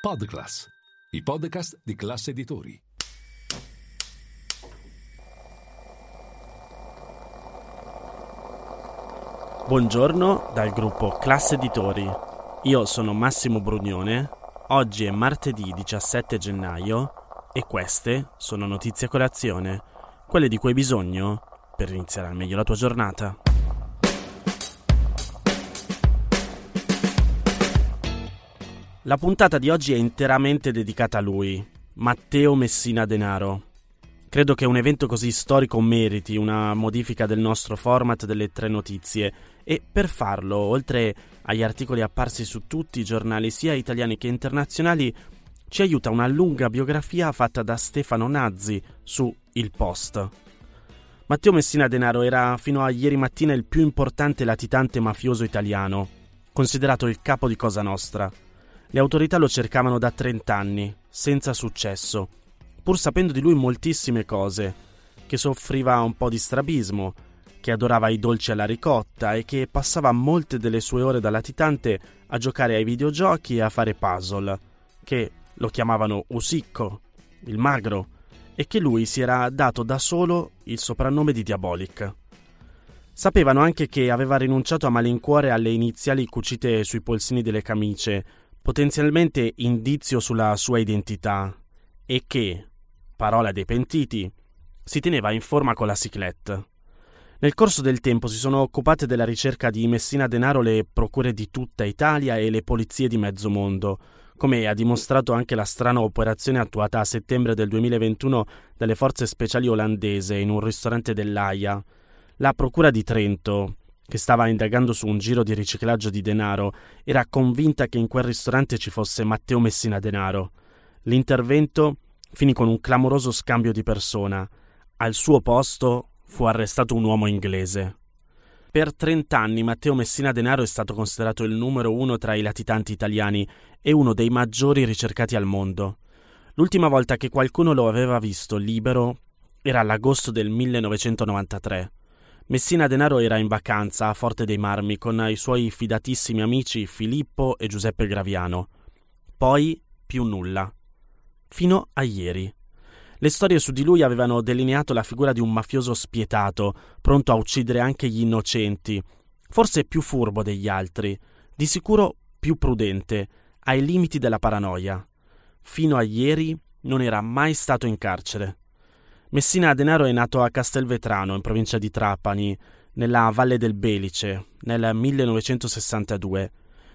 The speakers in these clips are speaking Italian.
Podclass, i podcast di classe editori. Buongiorno dal gruppo Classe Editori. Io sono Massimo Brugnone. Oggi è martedì 17 gennaio e queste sono notizie a colazione, quelle di cui hai bisogno per iniziare al meglio la tua giornata. La puntata di oggi è interamente dedicata a lui, Matteo Messina Denaro. Credo che un evento così storico meriti una modifica del nostro format delle tre notizie e per farlo, oltre agli articoli apparsi su tutti i giornali sia italiani che internazionali, ci aiuta una lunga biografia fatta da Stefano Nazzi su Il Post. Matteo Messina Denaro era fino a ieri mattina il più importante latitante mafioso italiano, considerato il capo di Cosa Nostra. Le autorità lo cercavano da 30 anni, senza successo, pur sapendo di lui moltissime cose, che soffriva un po' di strabismo, che adorava i dolci alla ricotta e che passava molte delle sue ore da latitante a giocare ai videogiochi e a fare puzzle, che lo chiamavano Usicco, il magro, e che lui si era dato da solo il soprannome di Diabolic. Sapevano anche che aveva rinunciato a malincuore alle iniziali cucite sui polsini delle camicie potenzialmente indizio sulla sua identità, e che, parola dei pentiti, si teneva in forma con la ciclette. Nel corso del tempo si sono occupate della ricerca di Messina Denaro le procure di tutta Italia e le polizie di mezzo mondo, come ha dimostrato anche la strana operazione attuata a settembre del 2021 dalle forze speciali olandese in un ristorante dell'AIA. La procura di Trento, che stava indagando su un giro di riciclaggio di denaro, era convinta che in quel ristorante ci fosse Matteo Messina Denaro. L'intervento finì con un clamoroso scambio di persona. Al suo posto fu arrestato un uomo inglese. Per trent'anni Matteo Messina Denaro è stato considerato il numero uno tra i latitanti italiani e uno dei maggiori ricercati al mondo. L'ultima volta che qualcuno lo aveva visto libero era l'agosto del 1993. Messina Denaro era in vacanza a Forte dei Marmi con i suoi fidatissimi amici Filippo e Giuseppe Graviano. Poi più nulla. Fino a ieri. Le storie su di lui avevano delineato la figura di un mafioso spietato, pronto a uccidere anche gli innocenti, forse più furbo degli altri, di sicuro più prudente, ai limiti della paranoia. Fino a ieri non era mai stato in carcere. Messina Denaro è nato a Castelvetrano, in provincia di Trapani, nella Valle del Belice, nel 1962.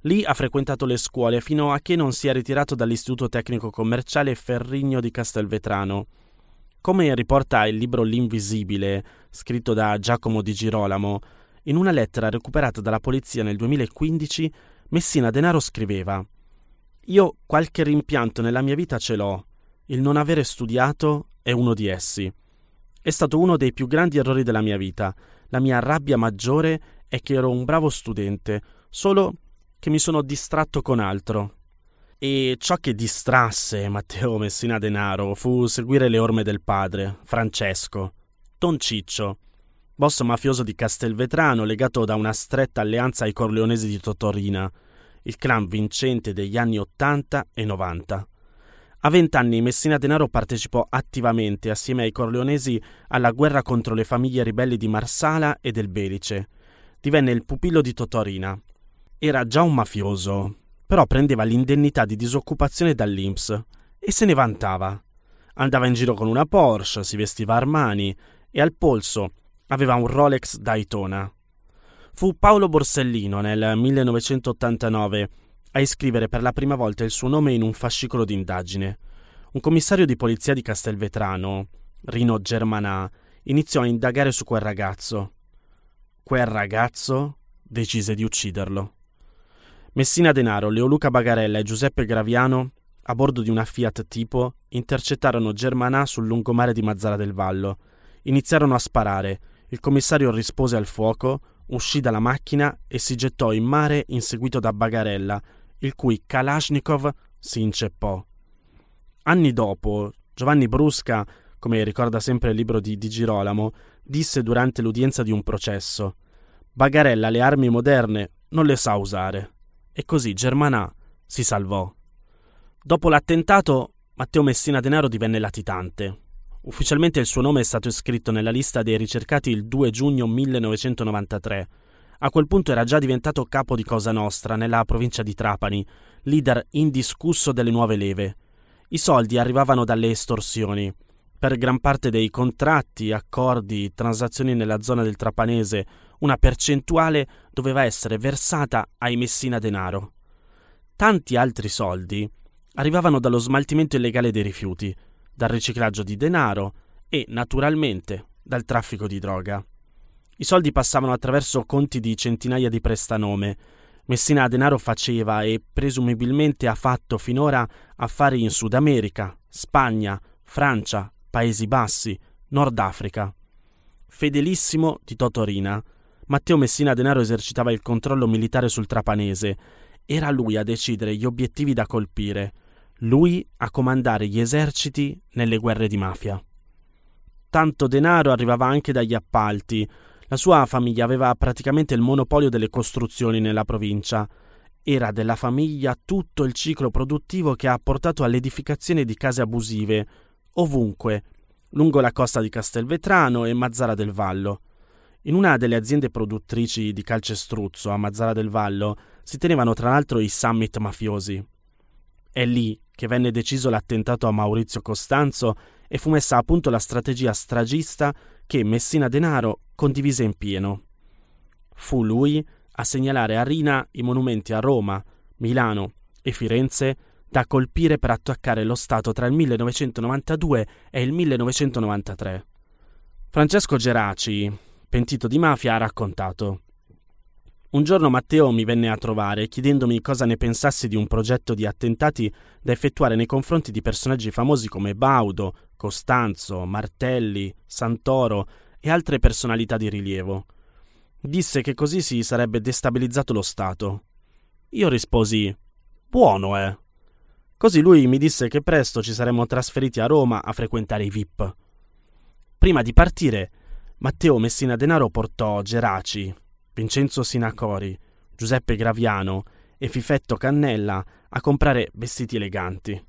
Lì ha frequentato le scuole fino a che non si è ritirato dall'Istituto Tecnico Commerciale Ferrigno di Castelvetrano. Come riporta il libro L'Invisibile, scritto da Giacomo Di Girolamo, in una lettera recuperata dalla polizia nel 2015, Messina Denaro scriveva Io qualche rimpianto nella mia vita ce l'ho. Il non avere studiato è uno di essi. È stato uno dei più grandi errori della mia vita. La mia rabbia maggiore è che ero un bravo studente, solo che mi sono distratto con altro. E ciò che distrasse Matteo Messina Denaro fu seguire le orme del padre, Francesco, Don Ciccio, boss mafioso di Castelvetrano legato da una stretta alleanza ai corleonesi di Totorina, il clan vincente degli anni 80 e 90. A vent'anni Messina Denaro partecipò attivamente assieme ai corleonesi alla guerra contro le famiglie ribelli di Marsala e del Belice. Divenne il pupillo di Totorina. Era già un mafioso, però prendeva l'indennità di disoccupazione dall'Inps e se ne vantava. Andava in giro con una Porsche, si vestiva Armani e al polso aveva un Rolex Daytona. Fu Paolo Borsellino nel 1989 a iscrivere per la prima volta il suo nome in un fascicolo d'indagine. Un commissario di polizia di Castelvetrano, Rino Germanà, iniziò a indagare su quel ragazzo. Quel ragazzo decise di ucciderlo. Messina Denaro, Leoluca Bagarella e Giuseppe Graviano, a bordo di una Fiat tipo, intercettarono Germanà sul lungomare di Mazzara del Vallo. Iniziarono a sparare. Il commissario rispose al fuoco, uscì dalla macchina e si gettò in mare inseguito da Bagarella, il cui Kalashnikov si inceppò. Anni dopo, Giovanni Brusca, come ricorda sempre il libro di Di Girolamo, disse durante l'udienza di un processo Bagarella le armi moderne non le sa usare. E così Germanà si salvò. Dopo l'attentato, Matteo Messina Denaro divenne latitante. Ufficialmente il suo nome è stato iscritto nella lista dei ricercati il 2 giugno 1993. A quel punto era già diventato capo di Cosa Nostra, nella provincia di Trapani, leader indiscusso delle nuove leve. I soldi arrivavano dalle estorsioni. Per gran parte dei contratti, accordi, transazioni nella zona del Trapanese, una percentuale doveva essere versata ai Messina Denaro. Tanti altri soldi arrivavano dallo smaltimento illegale dei rifiuti, dal riciclaggio di denaro e, naturalmente, dal traffico di droga. I soldi passavano attraverso conti di centinaia di prestanome. Messina Denaro faceva e presumibilmente ha fatto finora affari in Sud America, Spagna, Francia, Paesi Bassi, Nord Africa. Fedelissimo di Totorina, Matteo Messina Denaro esercitava il controllo militare sul Trapanese. Era lui a decidere gli obiettivi da colpire lui a comandare gli eserciti nelle guerre di mafia. Tanto denaro arrivava anche dagli appalti. La sua famiglia aveva praticamente il monopolio delle costruzioni nella provincia. Era della famiglia tutto il ciclo produttivo che ha portato all'edificazione di case abusive, ovunque, lungo la costa di Castelvetrano e Mazzara del Vallo. In una delle aziende produttrici di calcestruzzo a Mazzara del Vallo si tenevano tra l'altro i summit mafiosi. È lì che venne deciso l'attentato a Maurizio Costanzo e fu messa a punto la strategia stragista che Messina Denaro condivise in pieno. Fu lui a segnalare a Rina i monumenti a Roma, Milano e Firenze da colpire per attaccare lo Stato tra il 1992 e il 1993. Francesco Geraci, pentito di mafia, ha raccontato un giorno Matteo mi venne a trovare chiedendomi cosa ne pensassi di un progetto di attentati da effettuare nei confronti di personaggi famosi come Baudo, Costanzo, Martelli, Santoro e altre personalità di rilievo. Disse che così si sarebbe destabilizzato lo Stato. Io risposi: Buono, eh. Così lui mi disse che presto ci saremmo trasferiti a Roma a frequentare i VIP. Prima di partire, Matteo Messina Denaro portò Geraci, Vincenzo Sinacori, Giuseppe Graviano e Fifetto Cannella a comprare vestiti eleganti.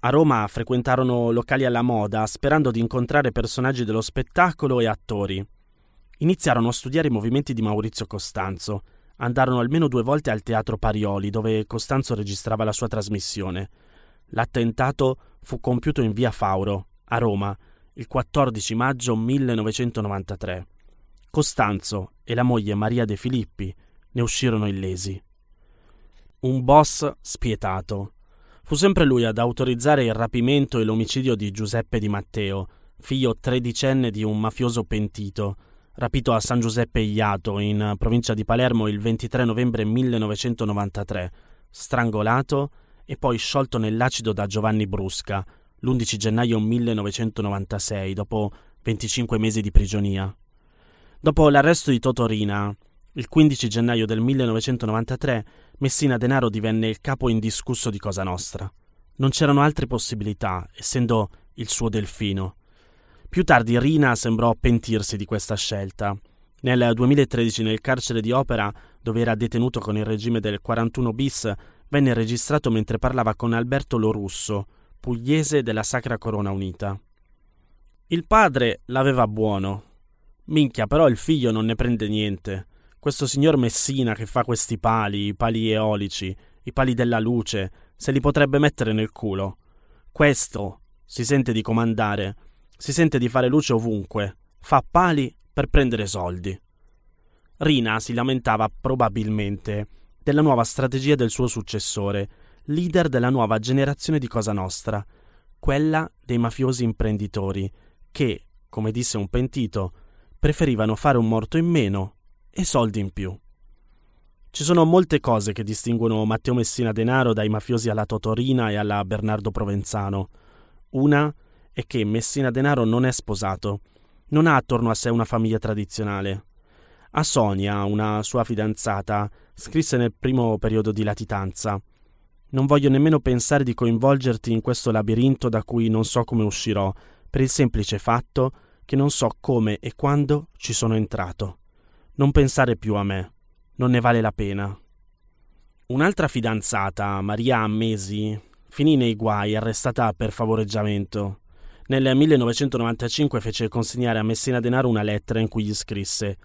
A Roma frequentarono locali alla moda sperando di incontrare personaggi dello spettacolo e attori. Iniziarono a studiare i movimenti di Maurizio Costanzo. Andarono almeno due volte al Teatro Parioli, dove Costanzo registrava la sua trasmissione. L'attentato fu compiuto in via Fauro, a Roma, il 14 maggio 1993. Costanzo e la moglie Maria De Filippi ne uscirono illesi. Un boss spietato. Fu sempre lui ad autorizzare il rapimento e l'omicidio di Giuseppe Di Matteo, figlio tredicenne di un mafioso pentito, rapito a San Giuseppe Iato, in provincia di Palermo, il 23 novembre 1993, strangolato e poi sciolto nell'acido da Giovanni Brusca, l'11 gennaio 1996, dopo 25 mesi di prigionia. Dopo l'arresto di Totorina, il 15 gennaio del 1993, Messina Denaro divenne il capo indiscusso di Cosa Nostra. Non c'erano altre possibilità, essendo il suo delfino. Più tardi Rina sembrò pentirsi di questa scelta. Nel 2013 nel carcere di Opera, dove era detenuto con il regime del 41 bis, venne registrato mentre parlava con Alberto Lorusso, pugliese della Sacra Corona Unita. Il padre l'aveva buono, Minchia, però il figlio non ne prende niente. Questo signor Messina che fa questi pali, i pali eolici, i pali della luce, se li potrebbe mettere nel culo. Questo si sente di comandare, si sente di fare luce ovunque, fa pali per prendere soldi. Rina si lamentava probabilmente della nuova strategia del suo successore, leader della nuova generazione di Cosa Nostra, quella dei mafiosi imprenditori, che, come disse un pentito, preferivano fare un morto in meno e soldi in più. Ci sono molte cose che distinguono Matteo Messina Denaro dai mafiosi alla Totorina e alla Bernardo Provenzano. Una è che Messina Denaro non è sposato, non ha attorno a sé una famiglia tradizionale. A Sonia, una sua fidanzata, scrisse nel primo periodo di latitanza Non voglio nemmeno pensare di coinvolgerti in questo labirinto da cui non so come uscirò, per il semplice fatto che non so come e quando ci sono entrato. Non pensare più a me, non ne vale la pena. Un'altra fidanzata, Maria Ammesi, finì nei guai, arrestata per favoreggiamento. Nel 1995 fece consegnare a Messina Denaro una lettera in cui gli scrisse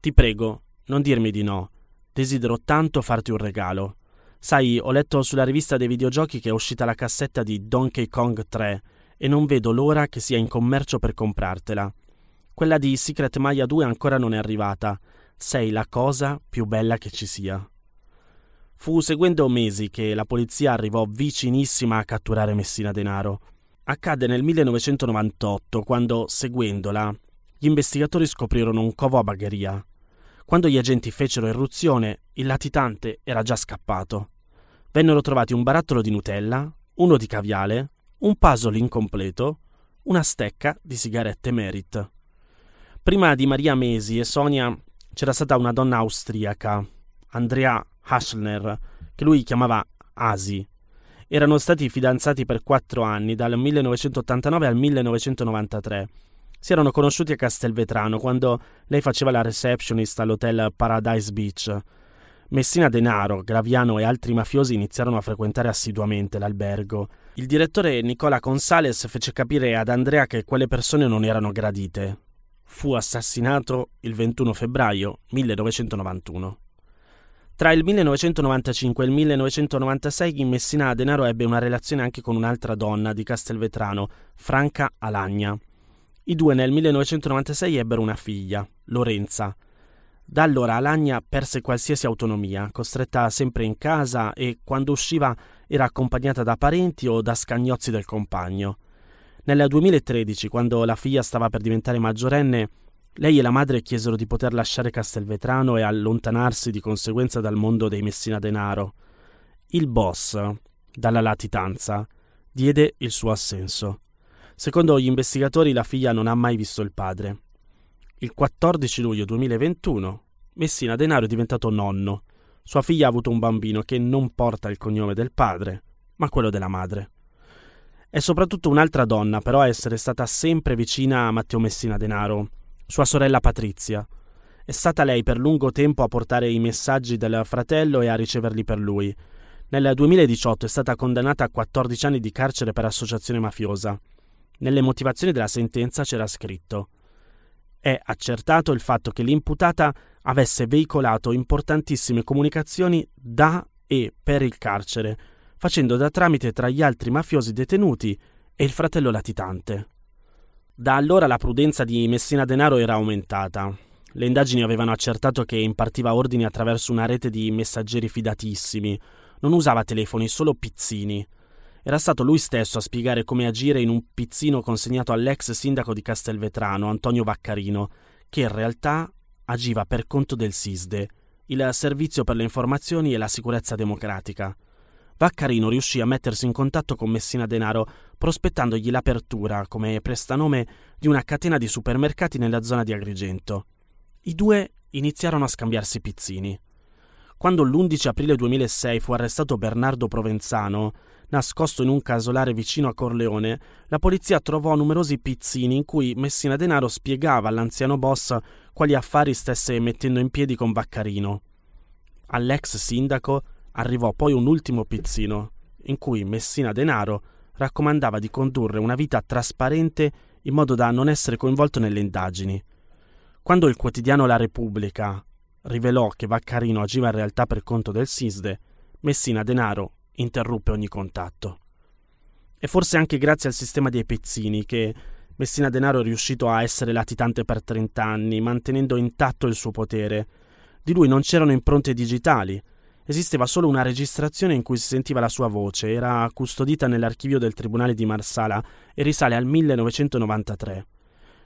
Ti prego, non dirmi di no. Desidero tanto farti un regalo. Sai, ho letto sulla rivista dei videogiochi che è uscita la cassetta di Donkey Kong 3 e non vedo l'ora che sia in commercio per comprartela. Quella di Secret Maya 2 ancora non è arrivata. Sei la cosa più bella che ci sia. Fu seguendo mesi che la polizia arrivò vicinissima a catturare Messina Denaro. Accadde nel 1998 quando, seguendola, gli investigatori scoprirono un covo a Bagheria. Quando gli agenti fecero irruzione, il latitante era già scappato. Vennero trovati un barattolo di Nutella, uno di caviale, un puzzle incompleto, una stecca di sigarette Merit. Prima di Maria Mesi e Sonia c'era stata una donna austriaca, Andrea Haschner, che lui chiamava Asi, erano stati fidanzati per quattro anni, dal 1989 al 1993. Si erano conosciuti a Castelvetrano quando lei faceva la receptionist all'hotel Paradise Beach. Messina Denaro, Graviano e altri mafiosi iniziarono a frequentare assiduamente l'albergo. Il direttore Nicola Consales fece capire ad Andrea che quelle persone non erano gradite. Fu assassinato il 21 febbraio 1991. Tra il 1995 e il 1996 in Messina Denaro ebbe una relazione anche con un'altra donna di Castelvetrano, Franca Alagna. I due nel 1996 ebbero una figlia, Lorenza. Da allora Alagna perse qualsiasi autonomia, costretta sempre in casa e quando usciva era accompagnata da parenti o da scagnozzi del compagno. Nel 2013, quando la figlia stava per diventare maggiorenne, lei e la madre chiesero di poter lasciare Castelvetrano e allontanarsi di conseguenza dal mondo dei Messina Denaro. Il boss, dalla latitanza, diede il suo assenso. Secondo gli investigatori la figlia non ha mai visto il padre. Il 14 luglio 2021 Messina Denaro è diventato nonno. Sua figlia ha avuto un bambino che non porta il cognome del padre, ma quello della madre. È soprattutto un'altra donna, però, a essere stata sempre vicina a Matteo Messina Denaro, sua sorella Patrizia. È stata lei per lungo tempo a portare i messaggi del fratello e a riceverli per lui. Nel 2018 è stata condannata a 14 anni di carcere per associazione mafiosa. Nelle motivazioni della sentenza c'era scritto è accertato il fatto che l'imputata avesse veicolato importantissime comunicazioni da e per il carcere, facendo da tramite tra gli altri mafiosi detenuti e il fratello latitante. Da allora la prudenza di Messina Denaro era aumentata. Le indagini avevano accertato che impartiva ordini attraverso una rete di messaggeri fidatissimi. Non usava telefoni, solo pizzini. Era stato lui stesso a spiegare come agire in un pizzino consegnato all'ex sindaco di Castelvetrano, Antonio Vaccarino, che in realtà agiva per conto del SISDE, il Servizio per le Informazioni e la Sicurezza Democratica. Vaccarino riuscì a mettersi in contatto con Messina Denaro prospettandogli l'apertura, come prestanome, di una catena di supermercati nella zona di Agrigento. I due iniziarono a scambiarsi pizzini. Quando l'11 aprile 2006 fu arrestato Bernardo Provenzano, nascosto in un casolare vicino a Corleone, la polizia trovò numerosi pizzini in cui Messina Denaro spiegava all'anziano boss quali affari stesse mettendo in piedi con Vaccarino. All'ex sindaco Arrivò poi un ultimo pizzino, in cui Messina Denaro raccomandava di condurre una vita trasparente in modo da non essere coinvolto nelle indagini. Quando il quotidiano La Repubblica rivelò che Vaccarino agiva in realtà per conto del SISDE, Messina Denaro interruppe ogni contatto. E forse anche grazie al sistema dei pezzini che Messina Denaro è riuscito a essere latitante per 30 anni, mantenendo intatto il suo potere. Di lui non c'erano impronte digitali, Esisteva solo una registrazione in cui si sentiva la sua voce, era custodita nell'archivio del Tribunale di Marsala e risale al 1993.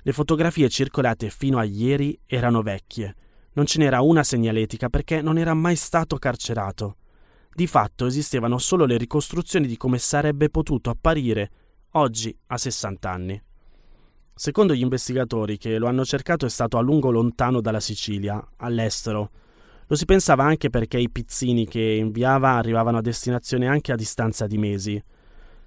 Le fotografie circolate fino a ieri erano vecchie. Non ce n'era una segnaletica perché non era mai stato carcerato. Di fatto esistevano solo le ricostruzioni di come sarebbe potuto apparire oggi a 60 anni. Secondo gli investigatori che lo hanno cercato è stato a lungo lontano dalla Sicilia, all'estero, lo si pensava anche perché i pizzini che inviava arrivavano a destinazione anche a distanza di mesi.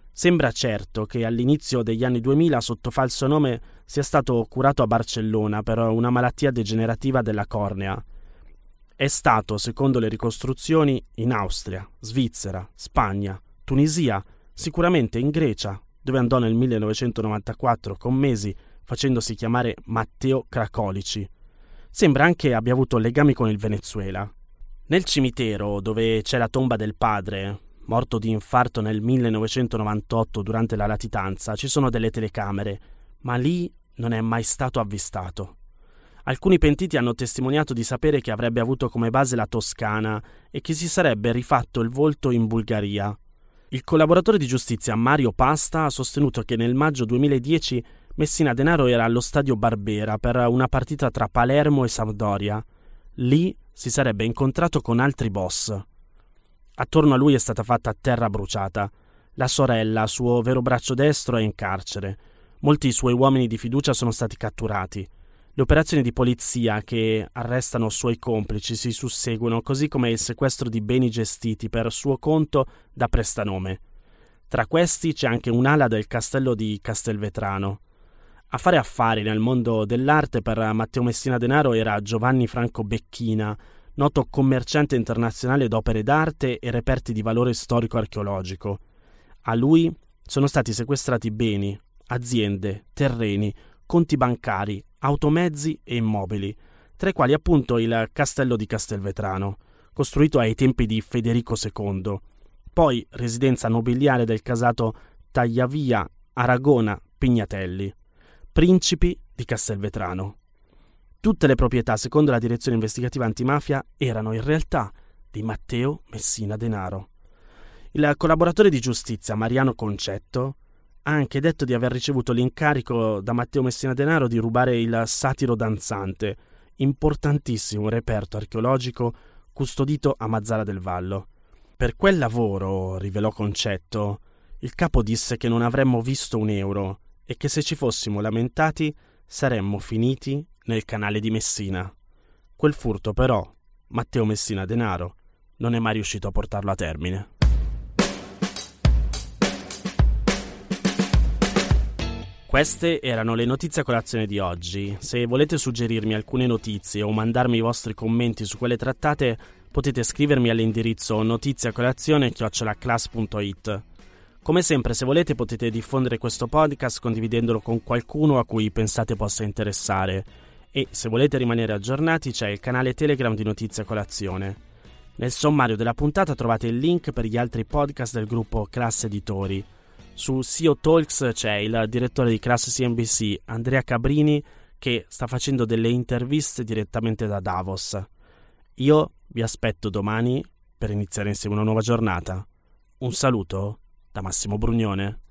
Sembra certo che all'inizio degli anni 2000 sotto falso nome sia stato curato a Barcellona per una malattia degenerativa della cornea. È stato, secondo le ricostruzioni, in Austria, Svizzera, Spagna, Tunisia, Sicuramente in Grecia, dove andò nel 1994 con mesi facendosi chiamare Matteo Cracolici. Sembra anche abbia avuto legami con il Venezuela. Nel cimitero, dove c'è la tomba del padre, morto di infarto nel 1998 durante la latitanza, ci sono delle telecamere, ma lì non è mai stato avvistato. Alcuni pentiti hanno testimoniato di sapere che avrebbe avuto come base la Toscana e che si sarebbe rifatto il volto in Bulgaria. Il collaboratore di giustizia Mario Pasta ha sostenuto che nel maggio 2010 Messina Denaro era allo stadio Barbera per una partita tra Palermo e Sampdoria. Lì si sarebbe incontrato con altri boss. Attorno a lui è stata fatta terra bruciata. La sorella, suo vero braccio destro, è in carcere. Molti suoi uomini di fiducia sono stati catturati. Le operazioni di polizia che arrestano suoi complici si susseguono, così come il sequestro di beni gestiti per suo conto da prestanome. Tra questi c'è anche un'ala del castello di Castelvetrano. A fare affari nel mondo dell'arte per Matteo Messina Denaro era Giovanni Franco Becchina, noto commerciante internazionale d'opere d'arte e reperti di valore storico-archeologico. A lui sono stati sequestrati beni, aziende, terreni, conti bancari, automezzi e immobili, tra i quali appunto il castello di Castelvetrano, costruito ai tempi di Federico II, poi residenza nobiliare del casato Tagliavia Aragona Pignatelli principi di Castelvetrano. Tutte le proprietà, secondo la direzione investigativa antimafia, erano in realtà di Matteo Messina Denaro. Il collaboratore di giustizia Mariano Concetto ha anche detto di aver ricevuto l'incarico da Matteo Messina Denaro di rubare il satiro danzante, importantissimo reperto archeologico custodito a Mazzara del Vallo. Per quel lavoro, rivelò Concetto, il capo disse che non avremmo visto un euro e che se ci fossimo lamentati saremmo finiti nel canale di Messina. Quel furto però, Matteo Messina Denaro, non è mai riuscito a portarlo a termine. Queste erano le notizie a colazione di oggi. Se volete suggerirmi alcune notizie o mandarmi i vostri commenti su quelle trattate, potete scrivermi all'indirizzo notiziacolazione.it. Come sempre, se volete potete diffondere questo podcast condividendolo con qualcuno a cui pensate possa interessare. E se volete rimanere aggiornati c'è il canale Telegram di Notizia Colazione. Nel sommario della puntata trovate il link per gli altri podcast del gruppo Class Editori. Su SEO Talks c'è il direttore di Class CNBC, Andrea Cabrini, che sta facendo delle interviste direttamente da Davos. Io vi aspetto domani per iniziare insieme una nuova giornata. Un saluto da Massimo Brugnone.